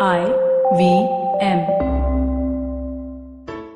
I V M.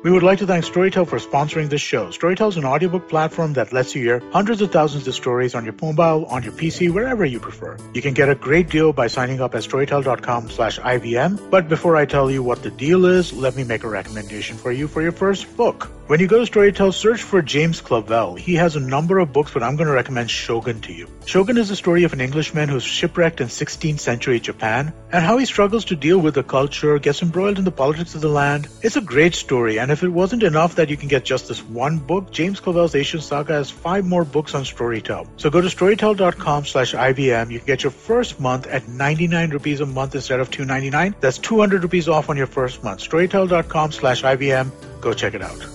We would like to thank Storytel for sponsoring this show. Storytel is an audiobook platform that lets you hear hundreds of thousands of stories on your mobile, on your PC, wherever you prefer. You can get a great deal by signing up at storytel.com slash IVM. But before I tell you what the deal is, let me make a recommendation for you for your first book. When you go to Storytel, search for James Clavell. He has a number of books, but I'm going to recommend Shogun to you. Shogun is the story of an Englishman who's shipwrecked in 16th century Japan and how he struggles to deal with the culture, gets embroiled in the politics of the land. It's a great story, and if it wasn't enough that you can get just this one book, James Clavell's Asian Saga has five more books on Storytel. So go to storytel.com slash IVM. You can get your first month at 99 rupees a month instead of 299. That's 200 rupees off on your first month. Storytel.com slash IVM. Go check it out.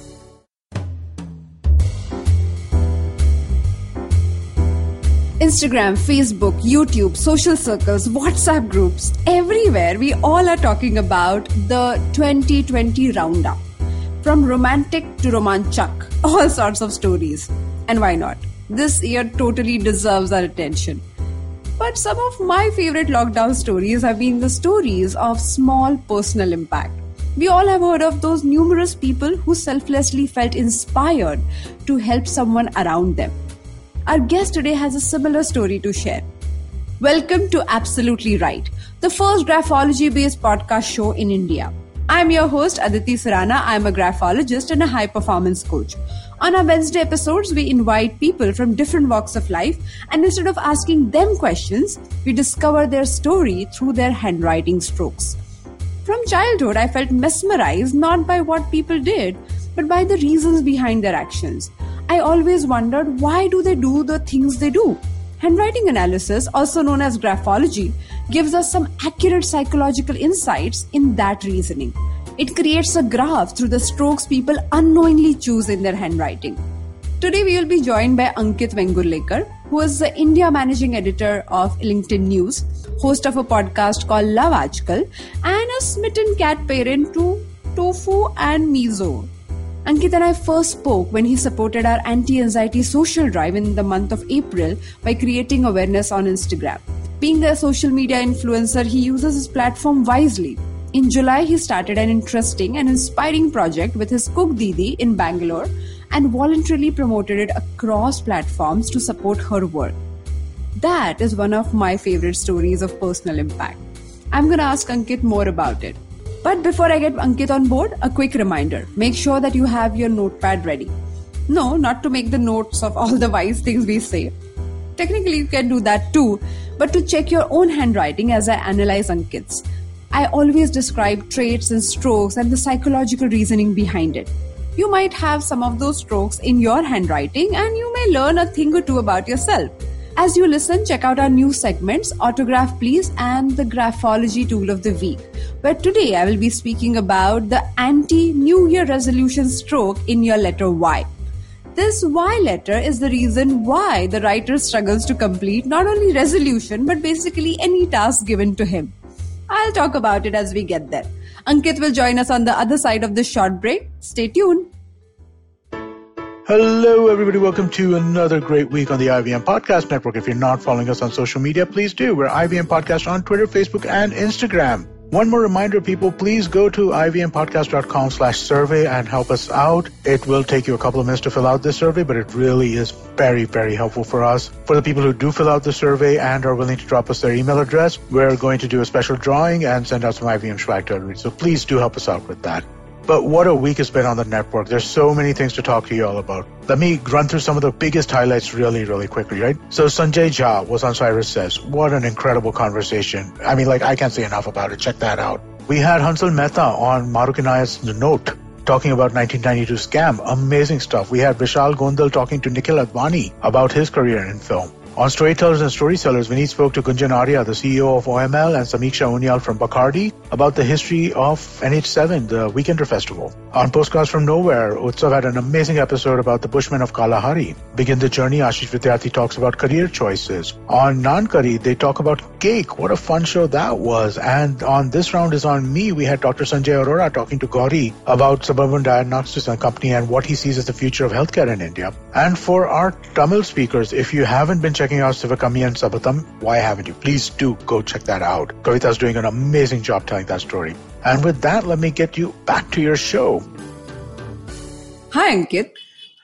Instagram, Facebook, YouTube, social circles, WhatsApp groups, everywhere we all are talking about the 2020 roundup. From romantic to romanchak, all sorts of stories. And why not? This year totally deserves our attention. But some of my favorite lockdown stories have been the stories of small personal impact. We all have heard of those numerous people who selflessly felt inspired to help someone around them. Our guest today has a similar story to share. Welcome to Absolutely Write, the first graphology based podcast show in India. I'm your host, Aditi Surana. I'm a graphologist and a high performance coach. On our Wednesday episodes, we invite people from different walks of life, and instead of asking them questions, we discover their story through their handwriting strokes. From childhood, I felt mesmerized not by what people did, but by the reasons behind their actions. I always wondered why do they do the things they do? Handwriting analysis, also known as graphology, gives us some accurate psychological insights in that reasoning. It creates a graph through the strokes people unknowingly choose in their handwriting. Today we will be joined by Ankit Vengurlekar, who is the India managing editor of LinkedIn News, host of a podcast called Love Aaj Kal, and a smitten cat parent to Tofu and Mizo, Ankit and I first spoke when he supported our anti anxiety social drive in the month of April by creating awareness on Instagram. Being a social media influencer, he uses his platform wisely. In July, he started an interesting and inspiring project with his Cook Didi in Bangalore and voluntarily promoted it across platforms to support her work. That is one of my favorite stories of personal impact. I'm going to ask Ankit more about it. But before I get Ankit on board, a quick reminder make sure that you have your notepad ready. No, not to make the notes of all the wise things we say. Technically, you can do that too, but to check your own handwriting as I analyze Ankit's. I always describe traits and strokes and the psychological reasoning behind it. You might have some of those strokes in your handwriting and you may learn a thing or two about yourself. As you listen, check out our new segments, Autograph Please and the Graphology Tool of the Week, where today I will be speaking about the anti New Year resolution stroke in your letter Y. This Y letter is the reason why the writer struggles to complete not only resolution but basically any task given to him. I'll talk about it as we get there. Ankit will join us on the other side of this short break. Stay tuned. Hello, everybody. Welcome to another great week on the IVM Podcast Network. If you're not following us on social media, please do. We're IVM Podcast on Twitter, Facebook, and Instagram. One more reminder, people, please go to ivmpodcast.com slash survey and help us out. It will take you a couple of minutes to fill out this survey, but it really is very, very helpful for us. For the people who do fill out the survey and are willing to drop us their email address, we're going to do a special drawing and send out some IVM swag to everybody. So please do help us out with that. But what a week it's been on the network. There's so many things to talk to you all about. Let me run through some of the biggest highlights really, really quickly, right? So Sanjay Jha was on Cyrus Says. What an incredible conversation. I mean, like, I can't say enough about it. Check that out. We had Hansal Mehta on Marukinay's The Note talking about 1992 scam. Amazing stuff. We had Vishal Gondal talking to Nikhil Advani about his career in film. On Storytellers and Storysellers, Vineet spoke to Gunjan Arya, the CEO of OML, and Samiksha Unyal from Bacardi about the history of NH7, the Weekender Festival. On Postcards from Nowhere, Utsav had an amazing episode about the Bushmen of Kalahari. Begin the Journey, Ashish Vidyarthi talks about career choices. On Nankari, they talk about cake. What a fun show that was. And on This Round is on Me, we had Dr. Sanjay Arora talking to Gauri about Suburban Diagnostics and Company and what he sees as the future of healthcare in India. And for our Tamil speakers, if you haven't been checking checking out Sivakami and Sabatam, why haven't you? Please do go check that out. Kavita's doing an amazing job telling that story. And with that, let me get you back to your show. Hi, Ankit.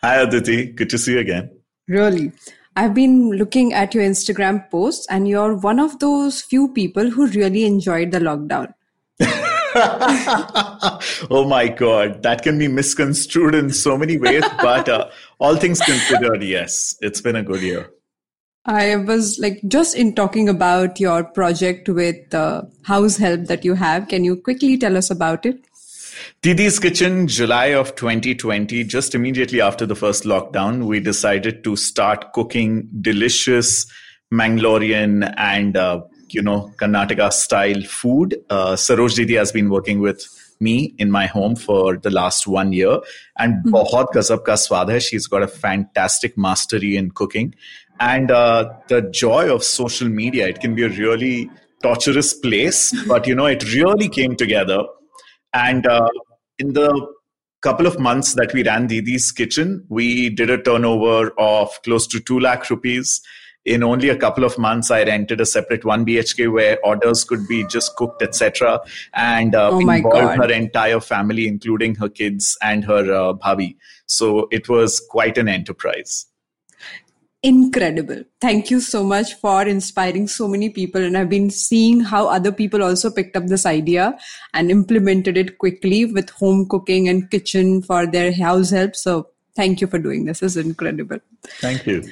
Hi, Aditi. Good to see you again. Really? I've been looking at your Instagram posts, and you're one of those few people who really enjoyed the lockdown. oh my God, that can be misconstrued in so many ways, but uh, all things considered, yes, it's been a good year. I was like just in talking about your project with uh, house help that you have. Can you quickly tell us about it? Didi's Kitchen, July of 2020, just immediately after the first lockdown, we decided to start cooking delicious Mangalorean and uh, you know Karnataka style food. Uh, Saroj Didi has been working with me in my home for the last one year, and mm-hmm. bahut gazab ka swad hai. She's got a fantastic mastery in cooking, and uh, the joy of social media. It can be a really torturous place, but you know it really came together, and uh, in the couple of months that we ran Didi's Kitchen, we did a turnover of close to 2 lakh rupees in only a couple of months i rented a separate 1 bhk where orders could be just cooked etc and uh, oh involved her entire family including her kids and her uh, bhabi so it was quite an enterprise. Incredible. Thank you so much for inspiring so many people and i've been seeing how other people also picked up this idea and implemented it quickly with home cooking and kitchen for their house help. So thank you for doing this. It's incredible. Thank you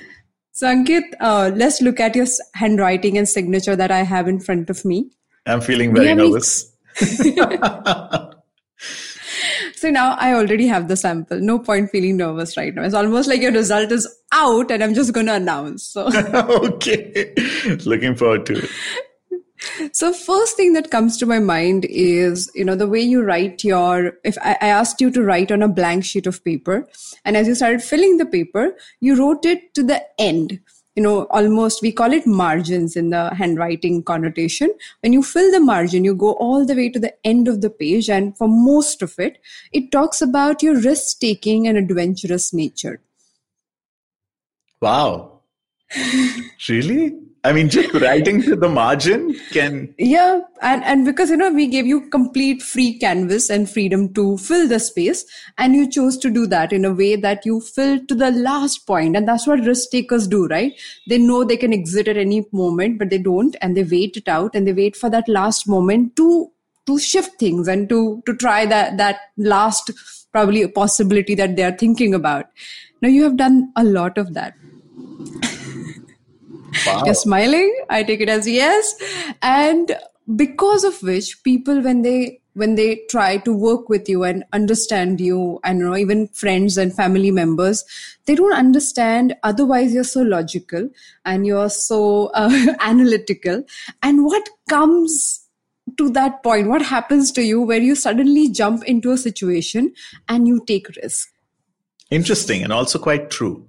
so, Ankit, uh, let's look at your handwriting and signature that I have in front of me. I'm feeling very nervous. so now I already have the sample. No point feeling nervous right now. It's almost like your result is out and I'm just going to announce. So okay, looking forward to it. So first thing that comes to my mind is, you know, the way you write your, if I, I, asked you to write on a blank sheet of paper and as you started filling the paper, you wrote it to the end, you know, almost, we call it margins in the handwriting connotation. When you fill the margin, you go all the way to the end of the page. And for most of it, it talks about your risk taking and adventurous nature. Wow. really? I mean, just writing to the margin can. Yeah, and and because you know we gave you complete free canvas and freedom to fill the space, and you chose to do that in a way that you fill to the last point, and that's what risk takers do, right? They know they can exit at any moment, but they don't, and they wait it out, and they wait for that last moment to to shift things and to to try that that last probably possibility that they are thinking about. Now you have done a lot of that. Wow. You're smiling. I take it as yes. And because of which people, when they when they try to work with you and understand you and you know, even friends and family members they don't understand otherwise you're so logical and you're so uh, analytical and what comes to that point what happens to you where you suddenly jump into a situation and you take risk interesting and also quite true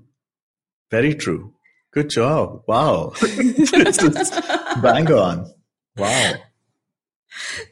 very true Good job. Wow. bang on. Wow.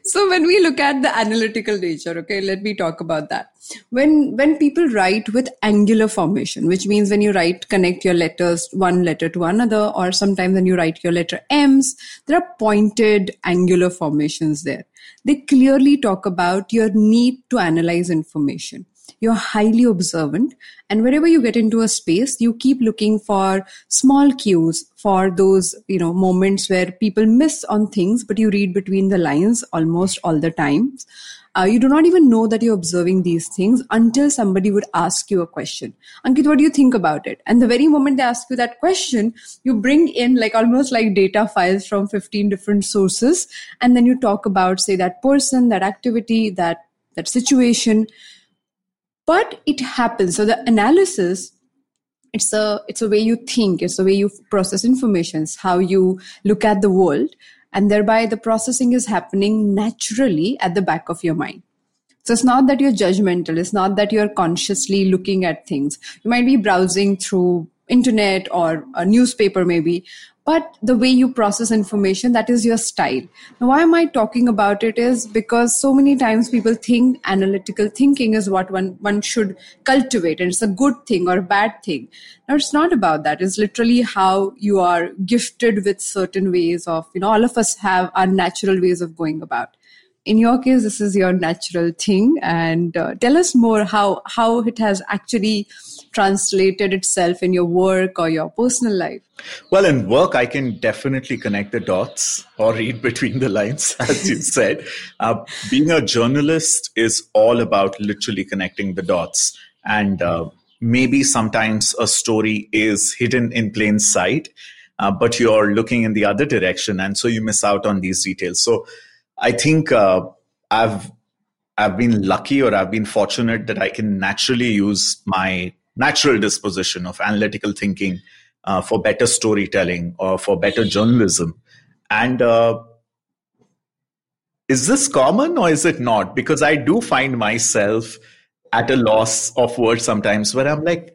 So when we look at the analytical nature, okay, let me talk about that. When when people write with angular formation, which means when you write connect your letters one letter to another, or sometimes when you write your letter M's, there are pointed angular formations there. They clearly talk about your need to analyze information you're highly observant and wherever you get into a space you keep looking for small cues for those you know moments where people miss on things but you read between the lines almost all the time uh, you do not even know that you're observing these things until somebody would ask you a question. Ankit, what do you think about it? And the very moment they ask you that question, you bring in like almost like data files from 15 different sources. And then you talk about, say, that person, that activity, that, that situation but it happens. So the analysis it's a it's a way you think. It's the way you process information. It's how you look at the world. And thereby the processing is happening naturally at the back of your mind. So it's not that you're judgmental. It's not that you're consciously looking at things. You might be browsing through internet or a newspaper maybe but the way you process information that is your style. Now why am i talking about it is because so many times people think analytical thinking is what one one should cultivate and it's a good thing or a bad thing. Now it's not about that. It's literally how you are gifted with certain ways of you know all of us have our natural ways of going about in your case this is your natural thing and uh, tell us more how how it has actually translated itself in your work or your personal life? Well, in work, I can definitely connect the dots or read between the lines, as you said. Uh, being a journalist is all about literally connecting the dots. And uh, maybe sometimes a story is hidden in plain sight, uh, but you're looking in the other direction. And so you miss out on these details. So I think uh, I've I've been lucky or I've been fortunate that I can naturally use my natural disposition of analytical thinking uh, for better storytelling or for better journalism. And uh, is this common or is it not? Because I do find myself at a loss of words sometimes where I'm like,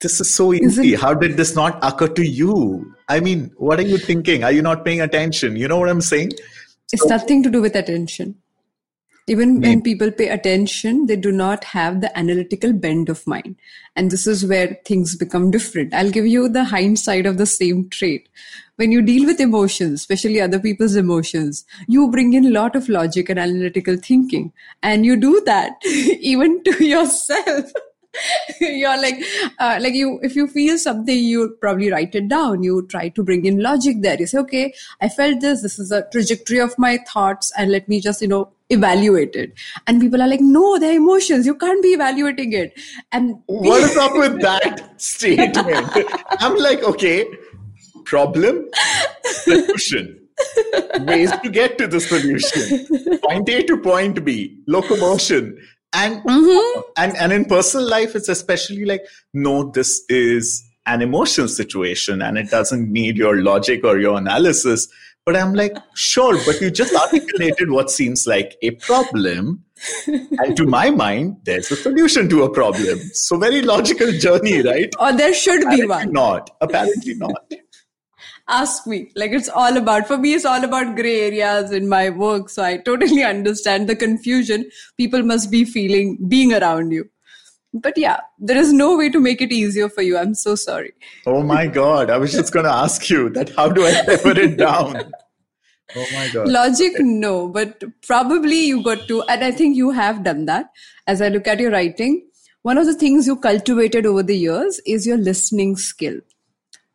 this is so easy. How did this not occur to you? I mean, what are you thinking? Are you not paying attention? You know what I'm saying? It's so, nothing to do with attention. Even when people pay attention, they do not have the analytical bend of mind. And this is where things become different. I'll give you the hindsight of the same trait. When you deal with emotions, especially other people's emotions, you bring in a lot of logic and analytical thinking. And you do that even to yourself. you're like uh, like you if you feel something you probably write it down. You try to bring in logic there. You say okay i felt this. This is a trajectory of my thoughts and let me just you know evaluate it. And people are like no they're emotions. You can't be evaluating it. And what is up with that statement? I'm like okay problem solution. Ways to get to the solution. Point a to point b. Locomotion and mm-hmm. and and in personal life it's especially like no this is an emotional situation and it doesn't need your logic or your analysis. But i'm like sure but you just articulated what seems like a problem. And to my mind there's a solution to a problem. So very logical journey right? Or there should apparently be one. not. Apparently not ask me. Like it's all about, for me, it's all about gray areas in my work. So I totally understand the confusion people must be feeling being around you. But yeah, there is no way to make it easier for you. I'm so sorry. Oh my God. I was just going to ask you that how do I put it down? Oh my God. Logic, no, but probably you got to, and I think you have done that. As I look at your writing, one of the things you cultivated over the years is your listening skill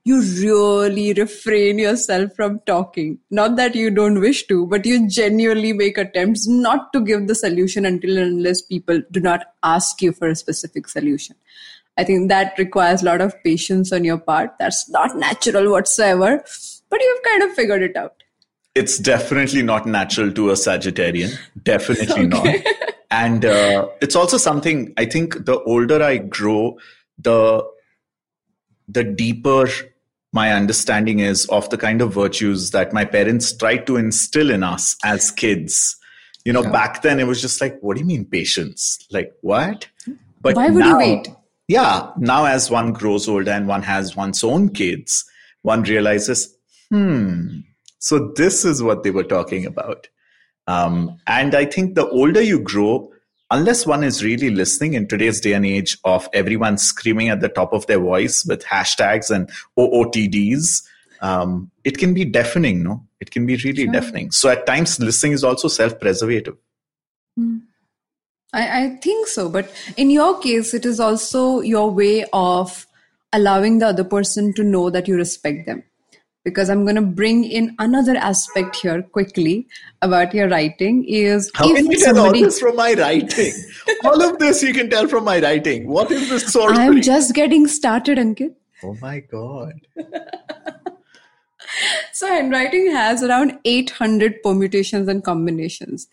you really refrain yourself from talking. Not that you don't wish to, but you genuinely make attempts not to give the solution until unless people do not ask you for a specific solution. I think that requires a lot of patience on your part. That's not natural whatsoever, but you've kind of figured it out. It's definitely not natural to a Sagittarian. Definitely okay. not. And uh, it's also something I think the older I grow, the the deeper my understanding is of the kind of virtues that my parents tried to instill in us as kids. You know, yeah. back then it was just like, what do you mean patience? Like, what? But why would now, you wait? Yeah. Now, as one grows older and one has one's own kids, one realizes, hmm, so this is what they were talking about. Um, and I think the older you grow, unless one is really listening in today's day and age of everyone screaming at the top of their voice with hashtags and OOTDs, um, it can be deafening, no? It can be really sure. deafening. So at times, listening is also self preservative. Hmm. I, I think so. But in your case, it is also your way of allowing the other person to know that you respect them because I'm going to bring in another aspect here quickly about your writing is how can you tell all this from my writing? all of this you can tell from my writing. What is this source? I'm just getting started, Ankit. Oh my god. so handwriting has around 800 permutations and combinations.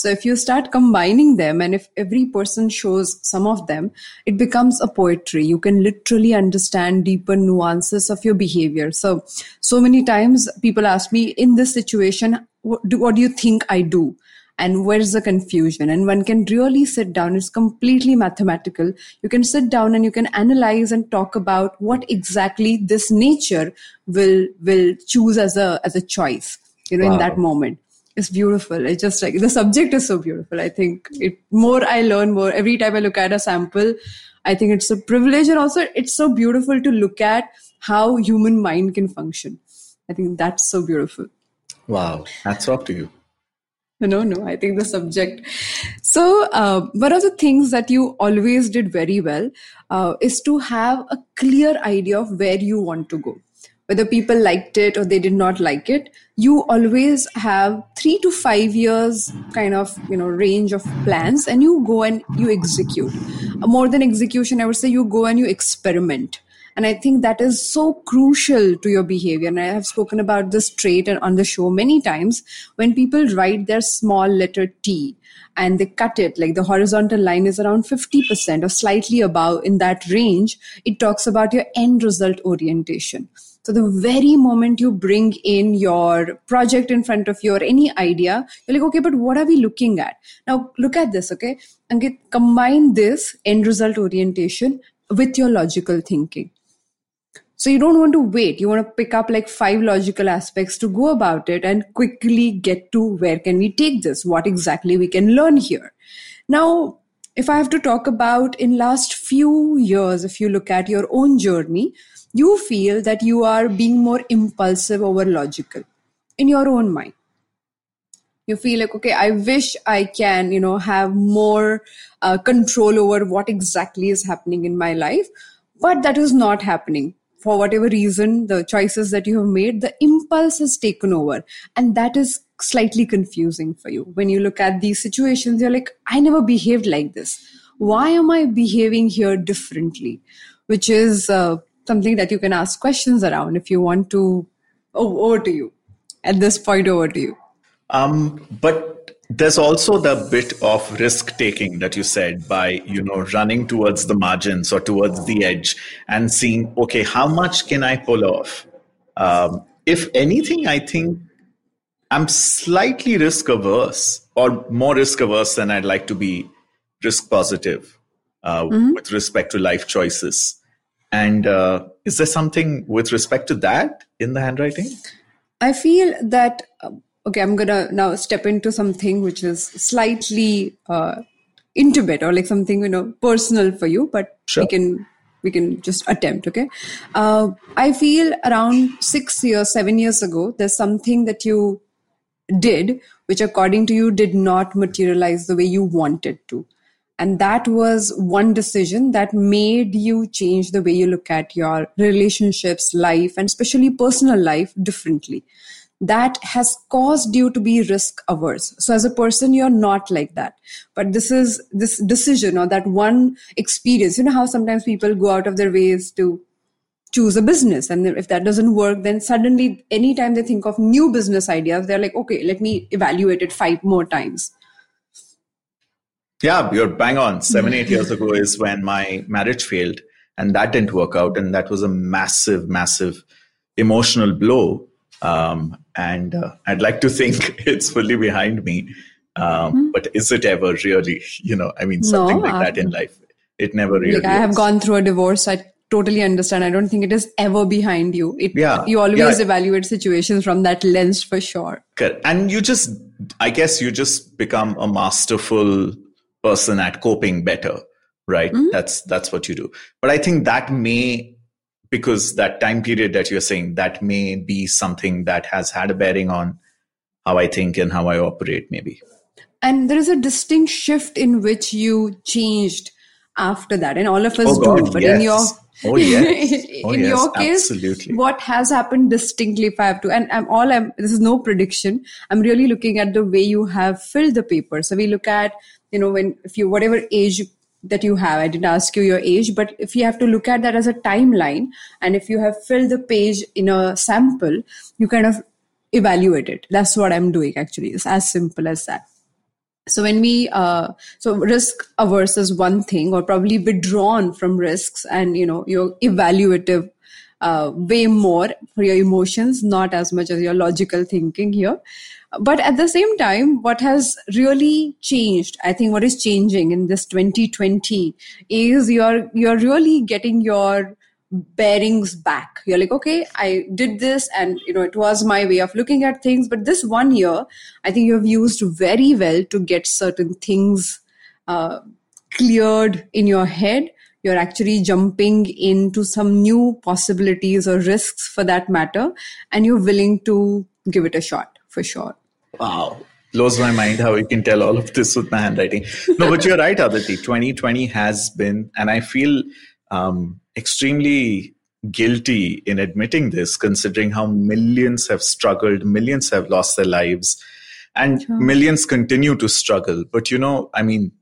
So if you start combining them and if every person shows some of them, it becomes a poetry. You can literally understand deeper nuances of your behavior. So, so many times people ask me in this situation, what do, what do you think I do? and where's the confusion and one can really sit down it's completely mathematical you can sit down and you can analyze and talk about what exactly this nature will will choose as a as a choice you know Wow. in that moment it's beautiful it's just like the subject is so beautiful i think it more i learn more every time i look at a sample i think it's a privilege and also it's so beautiful to look at how human mind can function i think that's so beautiful Wow. Hats off to you. no, no, I think the subject. So, uh, one of the things that you always did very well uh, is to have a clear idea of where you want to go. Whether people liked it or they did not like it, you always have three to five years kind of you know range of plans, and you go and you execute. More than execution, I would say you go and you experiment. And I think that is so crucial to your behavior. And I have spoken about this trait on the show many times. When people write their small letter T and they cut it, like the horizontal line is around 50% or slightly above in that range, it talks about your end result orientation. So the very moment you bring in your project in front of you or any idea, you're like, okay, but what are we looking at? Now look at this, okay? And get, combine this end result orientation with your logical thinking. So you don't want to wait. You want to pick up like five logical aspects to go about it and quickly get to where can we take this? What exactly we can learn here. Now, if I have to talk about in last few years, if you look at your own journey, you feel that you are being more impulsive over logical in your own mind. You feel like okay i wish i can you know have more uh, control over what exactly is happening in my life but that is not happening. For whatever reason the choices that you have made the impulse has taken over and that is slightly confusing for you. When you look at these situations you're like i never behaved like this. Why am i behaving here differently? Which is uh, something that you can ask questions around if you want to oh, over to you at this point over to you Um, but there's also the bit of risk taking that you said by you know running towards the margins or towards the edge and seeing okay how much can I pull off. Um, if anything, I think I'm slightly risk averse or more risk averse than I'd like to be risk positive uh, with respect to life choices. And uh, is there something with respect to that in the handwriting? I feel that uh, okay, I'm gonna now step into something which is slightly uh, intimate or like something you know personal for you, but Sure. we can we can just attempt. Okay, uh, I feel around six years, seven years ago, there's something that you did which, according to you, did not materialize the way you wanted to. And that was one decision that made you change the way you look at your relationships, life, and especially personal life differently. That has caused you to be risk averse. So as a person, you're not like that. But this is this decision or that one experience. You know how sometimes people go out of their ways to choose a business and if that doesn't work then suddenly anytime they think of new business ideas they're like okay let me evaluate it five more times Yeah, you're bang on. Seven, eight years ago is when my marriage failed, and that didn't work out. And that was a massive, massive emotional blow. Um, and uh, I'd like to think it's fully behind me. Um, But is it ever really, you know, I mean, something No, like that in life? It never really like i have is. gone through a divorce i totally understand i don't think it is ever behind you it Yeah, you always yeah. evaluate situations from that lens for sure. And you just, I guess you just become a masterful person at coping better, right? Mm-hmm. That's, that's what you do. But I think that may, because that time period that you're saying, that may be something that has had a bearing on how I think and how I operate, maybe. and there is a distinct shift in which you changed after that and all of us Oh, do God, but in your. Oh, yes. Oh, in yes, your case absolutely. what has happened distinctly if i have to and i'm all i'm this is no prediction i'm really looking at the way you have filled the paper so we look at you know when if you whatever age that you have i didn't ask you your age but if you have to look at that as a timeline and if you have filled the page in a sample you kind of evaluate it that's what i'm doing actually it's as simple as that so when we uh, so risk averse is one thing or probably withdrawn from risks and you know you're evaluative uh, way more for your emotions not as much as your logical thinking here. But at the same time what has really changed i think what is changing in this 2020 is you're you're really getting your bearings back. You're like okay i did this and you know it was my way of looking at things. But this one year i think you have used very well to get certain things uh, cleared in your head. You're actually jumping into some new possibilities or risks for that matter and you're willing to give it a shot for sure. Wow. Blows my mind how you can tell all of this with my handwriting. No but you're right aditi. 2020 has been and i feel um, extremely guilty in admitting this, considering how millions have struggled, millions have lost their lives, and sure. millions continue to struggle. But you know, I mean,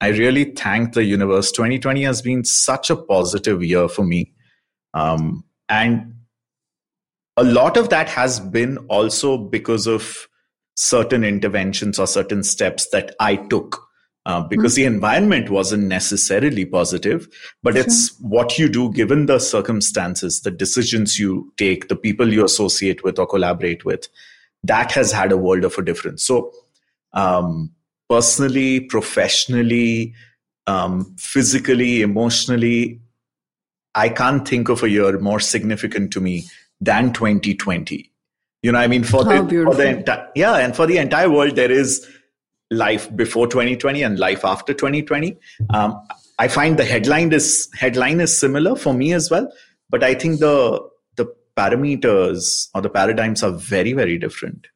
I really thank the universe. 2020 has been such a positive year for me. Um, and a lot of that has been also because of certain interventions or certain steps that I took uh, because mm-hmm. the environment wasn't necessarily positive, but sure. it's what you do given the circumstances, the decisions you take, the people you associate with or collaborate with. That has had a world of a difference. So, um, personally, professionally, um, physically, emotionally, I can't think of a year more significant to me than 2020. You know, I mean, for the, for the entire, yeah, and for the entire world, there is life before 2020 and life after 2020. Um, I find the headline is headline is similar for me as well, but I think the the parameters or the paradigms are very very different.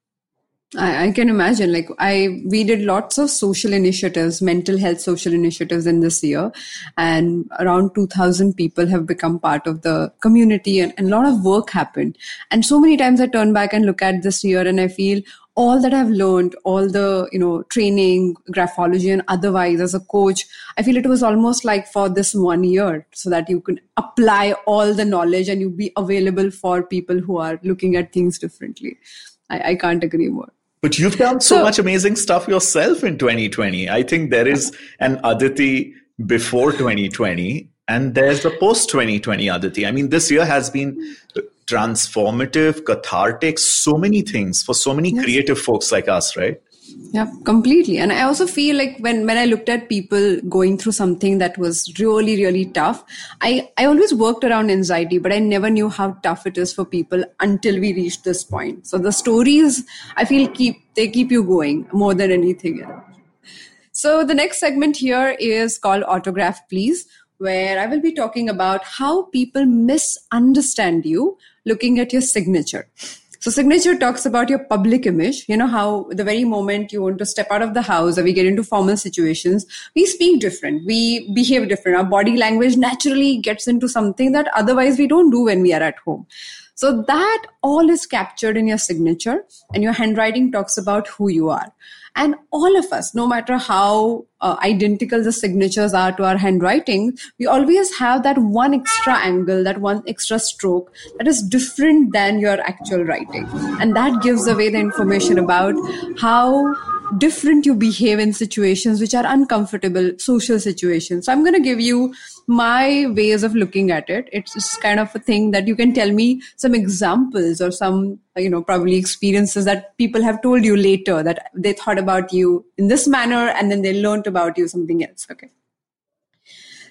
I, I, can imagine. Like I, we did lots of social initiatives, mental health social initiatives in this year, and around 2,000 people have become part of the community, and, and a lot of work happened. And so many times I turn back and look at this year, and I feel, all that I've learned, all the, you know, training, graphology and otherwise as a coach, I feel it was almost like for this one year so that you can apply all the knowledge and you be available for people who are looking at things differently. I, I can't agree more. But you've done so, so much amazing stuff yourself in 2020. I think there is an Aditi before 2020 and there's a post 2020 Aditi. I mean, this year has been transformative, cathartic, so many things for so many yes. creative folks like us, right? Yeah, completely. And I also feel like when, when I looked at people going through something that was really, really tough, I, I always worked around anxiety, but I never knew how tough it is for people until we reached this point. So the stories, I feel keep, they keep you going more than anything else. So the next segment here is called Autograph Please, where I will be talking about how people misunderstand you looking at your signature. So signature talks about your public image. You know how the very moment you want to step out of the house or we get into formal situations, we speak different. We behave different. Our body language naturally gets into something that otherwise we don't do when we are at home. So that all is captured in your signature and your handwriting talks about who you are. And all of us, no matter how uh, identical the signatures are to our handwriting, we always have that one extra angle, that one extra stroke that is different than your actual writing. And that gives away the information about how different you behave in situations which are uncomfortable social situations. So I'm going to give you my ways of looking at it. It's just kind of a thing that you can tell me some examples or some, you know, probably experiences that people have told you later that they thought about you in this manner and then they learned about you something else. Okay.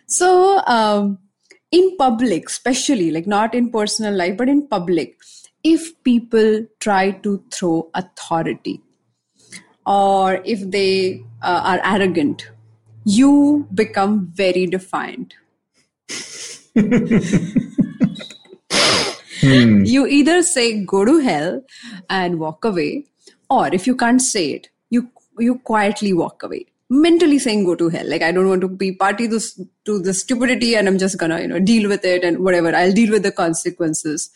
So, um, in public, especially like not in personal life, but in public, if people try to throw authority or if they uh, are arrogant, you become very defiant hmm. You either say go to hell and walk away, or if you can't say it, you you quietly walk away. Mentally saying go to hell. Like I don't want to be party to, to the stupidity and I'm just gonna, you know, deal with it and whatever. I'll deal with the consequences.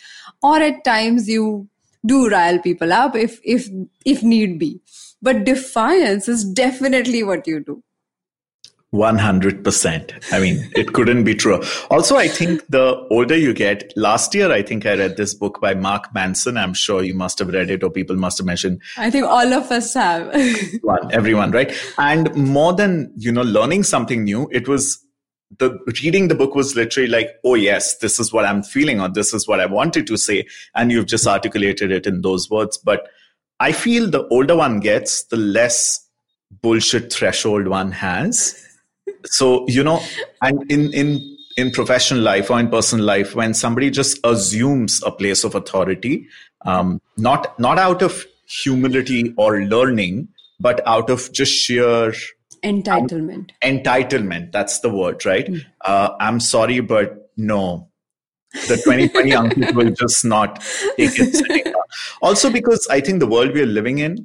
Or at times you do rile people up if if if need be. But defiance is definitely what you do 100%. I mean, it couldn't be true. Also, I think the older you get, last year, I think I read this book by Mark Manson. I'm sure you must have read it or people must have mentioned. I think all of us have. One, everyone, right? And more than, you know, learning something new, it was the reading the book was literally like, oh, yes, this is what I'm feeling or this is what I wanted to say. And you've just articulated it in those words. But I feel the older one gets, the less bullshit threshold one has. So, you know, and in, in, in professional life or in personal life, when somebody just assumes a place of authority, um, not, not out of humility or learning, but out of just sheer entitlement. Um, entitlement. That's the word, right? Mm. Uh, I'm sorry, but no. The 2020 Ankit will just not take it. also because i think the world we are living in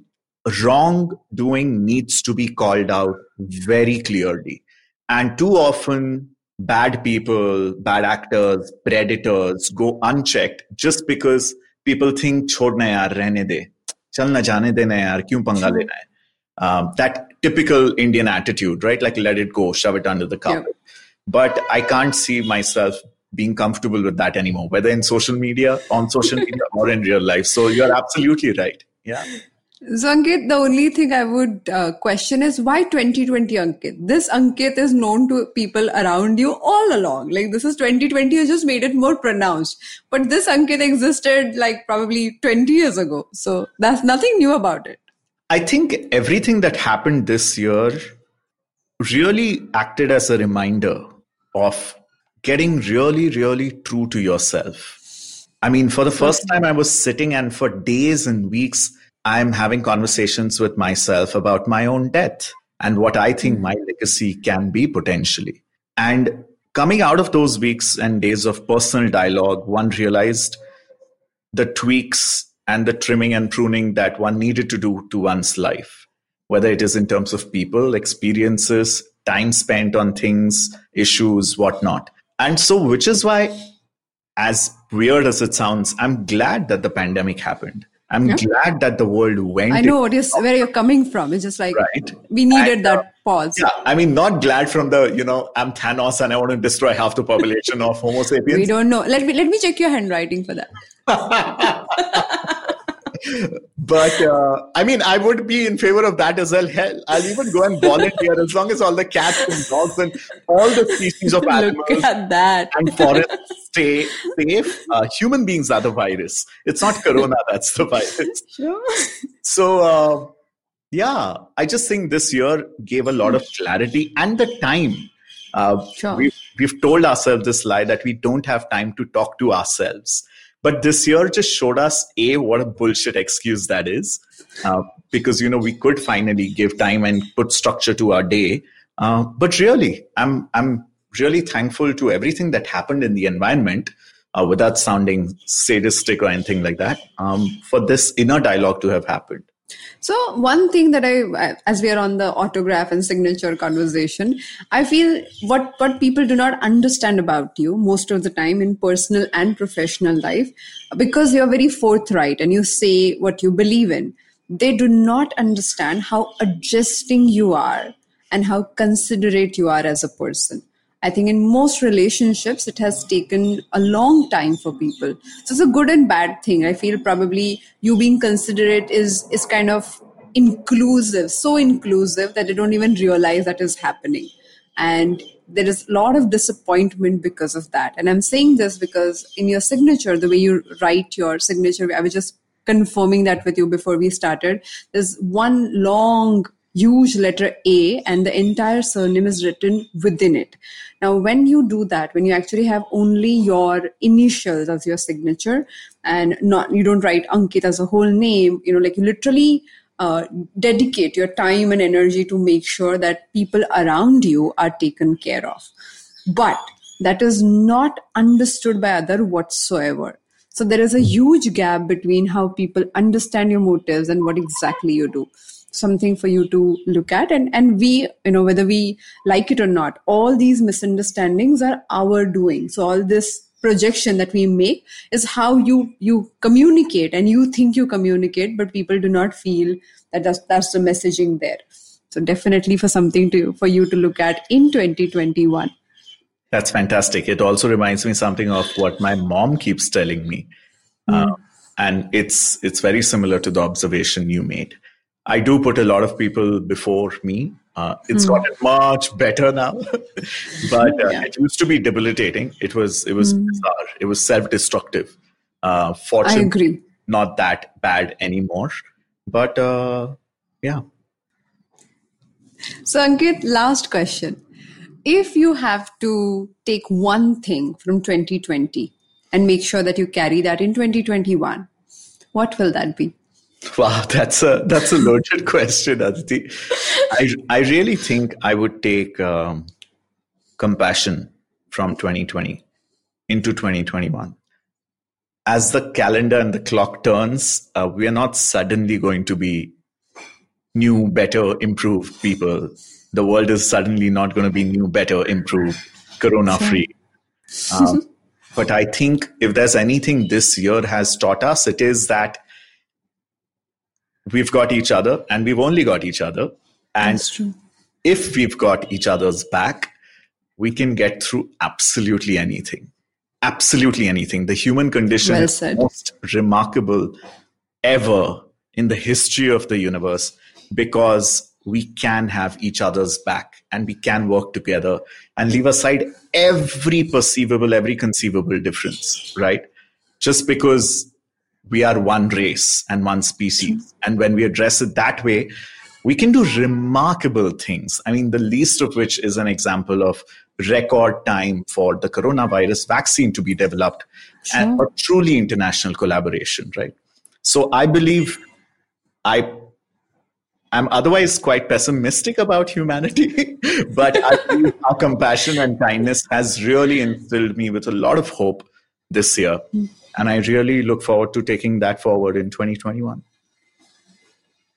wrongdoing needs to be called out very clearly. And too often bad people bad actors predators go unchecked just because people think chhodna yaar rehne de chal na jaane dena yaar kyun panga lena hai um, that typical indian attitude right? Like let it go shove it under the carpet. Yeah. but i can't see myself being comfortable with that anymore, whether in social media, on social media, or in real life. So you're absolutely right. Yeah. So Ankit, the only thing I would uh, question is why 2020 Ankit? This Ankit is known to people around you all along. Like this is 2020, you just made it more pronounced. But this Ankit existed like probably 20 years ago. So that's nothing new about it. I think everything that happened this year really acted as a reminder of getting really, really true to yourself. I mean, for the first time, I was sitting and for days and weeks, I'm having conversations with myself about my own death and what I think mm-hmm. my legacy can be potentially. And coming out of those weeks and days of personal dialogue, one realized the tweaks and the trimming and pruning that one needed to do to one's life, whether it is in terms of people, experiences, time spent on things, issues, whatnot. And so, which is why, as weird as it sounds, I'm glad that the pandemic happened. I'm yeah. glad that the world went. I know what is where you're coming from. It's just like right? we needed and, uh, that pause. Yeah, I mean, not glad from the you know I'm Thanos and I want to destroy half the population of Homo sapiens. We don't know. Let me let me check your handwriting for that. but uh, I mean, I would be in favor of that as well. Hell, I'll even go and volunteer as long as all the cats and dogs and all the species of animals Look at that. and forests stay safe. Uh, human beings are the virus. It's not corona that's the virus. Sure. So, uh, yeah, I just think this year gave a lot of clarity and the time. Uh, sure. we've, we've told ourselves this lie that we don't have time to talk to ourselves but this year just showed us a what a bullshit excuse that is, uh, because you know we could finally give time and put structure to our day. Uh, but really, I'm I'm really thankful to everything that happened in the environment. Uh, without sounding sadistic or anything like that, um, for this inner dialogue to have happened. So one thing that I, as we are on the autograph and signature conversation, I feel what what people do not understand about you most of the time in personal and professional life, because you're very forthright and you say what you believe in. They do not understand how adjusting you are and how considerate you are as a person. I think in most relationships, it has taken a long time for people. So it's a good and bad thing. I feel probably you being considerate is is kind of inclusive, so inclusive that they don't even realize that is happening. And there is a lot of disappointment because of that. And I'm saying this because in your signature, the way you write your signature, I was just confirming that with you before we started. There's one long huge letter A and the entire surname is written within it. Now, when you do that, when you actually have only your initials as your signature and not, you don't write Ankit as a whole name, you know, like you literally uh, dedicate your time and energy to make sure that people around you are taken care of. But that is not understood by other whatsoever. So there is a huge gap between how people understand your motives and what exactly you do something for you to look at. And and we you know whether we like it or not all these misunderstandings are our doing. So all this projection that we make is how you you communicate and you think you communicate but people do not feel that that's, that's the messaging there. So definitely for something to for you to look at in 2021 that's fantastic. It also reminds me something of what my mom keeps telling me. Mm. uh, and it's it's very similar to the observation you made I do put a lot of people before me. Uh, it's mm. gotten much better now, but uh, yeah. it used to be debilitating. It was it was mm. bizarre. It was self destructive. Uh, fortunately, I agree. Not that bad anymore. but uh, yeah. So, Ankit, last question. If you have to take one thing from 2020 and make sure that you carry that in 2021, what will that be? Wow, that's a that's a loaded question, Aditi. I I really think I would take um, compassion from 2020 into 2021. As the calendar and the clock turns, uh, we are not suddenly going to be new, better, improved people. The world is suddenly not going to be new, better, improved, corona free. Um, but I think if there's anything this year has taught us, it is that we've got each other and we've only got each other. And if we've got each other's back, we can get through absolutely anything. Absolutely anything. The human condition well is most remarkable ever in the history of the universe because we can have each other's back and we can work together and leave aside every perceivable, every conceivable difference, right? Just because we are one race and one species. And when we address it that way, we can do remarkable things. I mean, the least of which is an example of record time for the coronavirus vaccine to be developed sure. and a truly international collaboration, right? So I believe I I'm otherwise quite pessimistic about humanity, but I believe our compassion and kindness has really instilled me with a lot of hope this year. Mm. And I really look forward to taking that forward in 2021.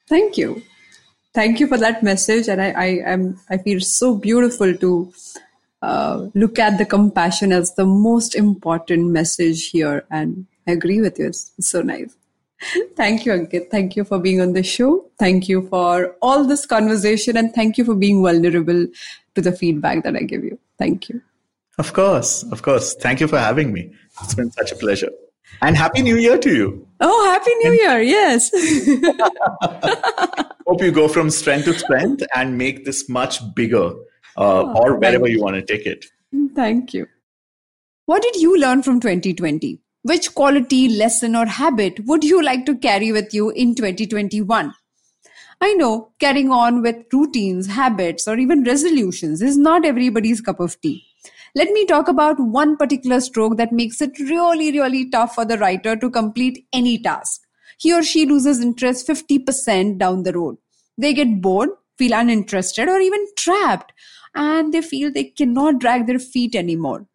Thank you. Thank you for that message. And I, I am I feel so beautiful to uh, look at the compassion as the most important message here. And I agree with you. It's, it's so nice. Thank you, Ankit. Thank you for being on the show. Thank you for all this conversation and thank you for being vulnerable to the feedback that I give you. Thank you. Of course. Of course. Thank you for having me. It's been such a pleasure. And Happy New Year to you. Oh, Happy New Year. Yes. Hope you go from strength to strength and make this much bigger uh, oh, or wherever you want to take it. Thank you. What did you learn from 2020? Which quality, lesson, or habit would you like to carry with you in 2021? I know carrying on with routines, habits, or even resolutions is not everybody's cup of tea. Let me talk about one particular stroke that makes it really, really tough for the writer to complete any task. He or she loses interest 50% down the road. They get bored, feel uninterested, or even trapped, and they feel they cannot drag their feet anymore.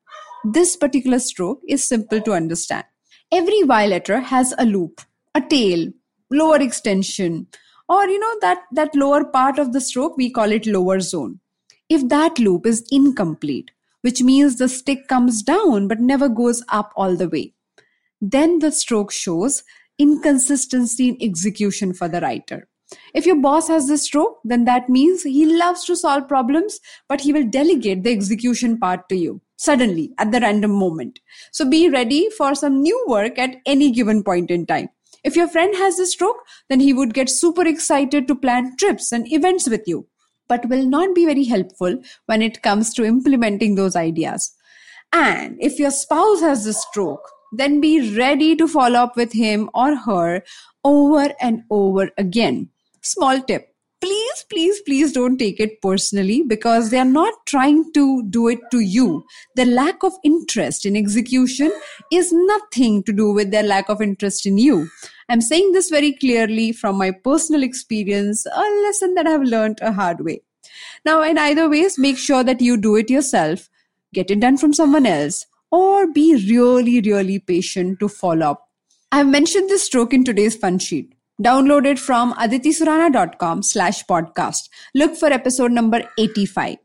This particular stroke is simple to understand. Every Y letter has a loop, a tail, lower extension, or you know that that lower part of the stroke we call it lower zone. If that loop is incomplete, which means the stick comes down but never goes up all the way. Then the stroke shows inconsistency in execution for the writer. If your boss has this stroke, then that means he loves to solve problems, but he will delegate the execution part to you suddenly at the random moment. So be ready for some new work at any given point in time. If your friend has this stroke, then he would get super excited to plan trips and events with you but will not be very helpful when it comes to implementing those ideas. And if your spouse has a stroke, then be ready to follow up with him or her over and over again. Small tip please, please, please don't take it personally because they are not trying to do it to you. The lack of interest in execution is nothing to do with their lack of interest in you. I'm saying this very clearly from my personal experience, a lesson that I've learned a hard way. Now, in either ways, make sure that you do it yourself, get it done from someone else, or be really, really patient to follow up. I've mentioned this stroke in today's fun sheet. Download it from aditisurana.com slash podcast. Look for episode number 85.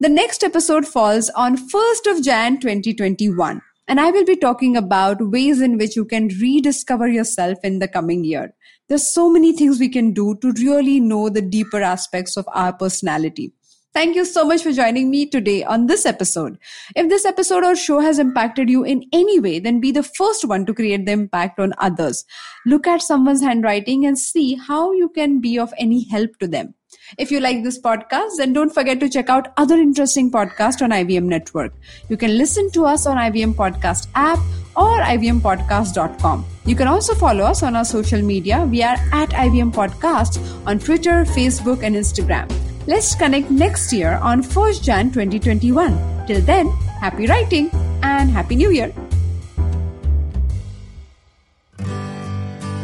The next episode falls on 1st of Jan 2021 and I will be talking about ways in which you can rediscover yourself in the coming year. There's so many things we can do to really know the deeper aspects of our personality. Thank you so much for joining me today on this episode. If this episode or show has impacted you in any way, then be the first one to create the impact on others. Look at someone's handwriting and see how you can be of any help to them. If you like this podcast, then don't forget to check out other interesting podcasts on IVM Network. You can listen to us on IVM Podcast app or ivmpodcast.com. You can also follow us on our social media. We are at IVM Podcast on Twitter, Facebook, and Instagram. Let's connect next year on 1st Jan 2021. Till then, happy writing and Happy New Year!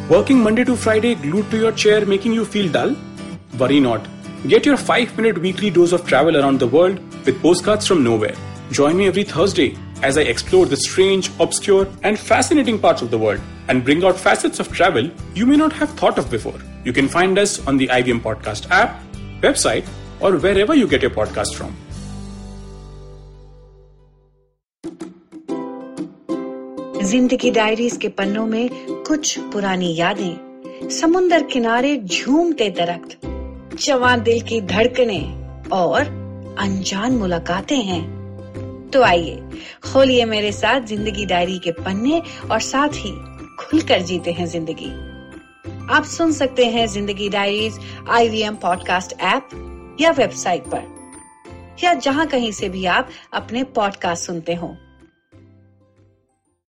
Working Monday to Friday glued to your chair making you feel dull? Worry not. Get your 5 minute weekly dose of travel around the world with postcards from nowhere. Join me every Thursday as I explore the strange, obscure, and fascinating parts of the world and bring out facets of travel you may not have thought of before. You can find us on the IVM Podcast app, website, or wherever you get your podcast from. Zindagi diaries के पन्नों में कुछ पुरानी यादें समुंदर किनारे झूमते दरख्त जवान दिल की धड़कने और अनजान मुलाकातें हैं तो आइए खोलिए मेरे साथ ज़िंदगी डायरी के पन्ने और साथ ही खुलकर जीते हैं ज़िंदगी आप सुन सकते हैं Zindagi diaries IVM podcast app या वेबसाइट पर, या जहाँ कहीं से भी आप अपने पॉडकास्ट सुनते हो।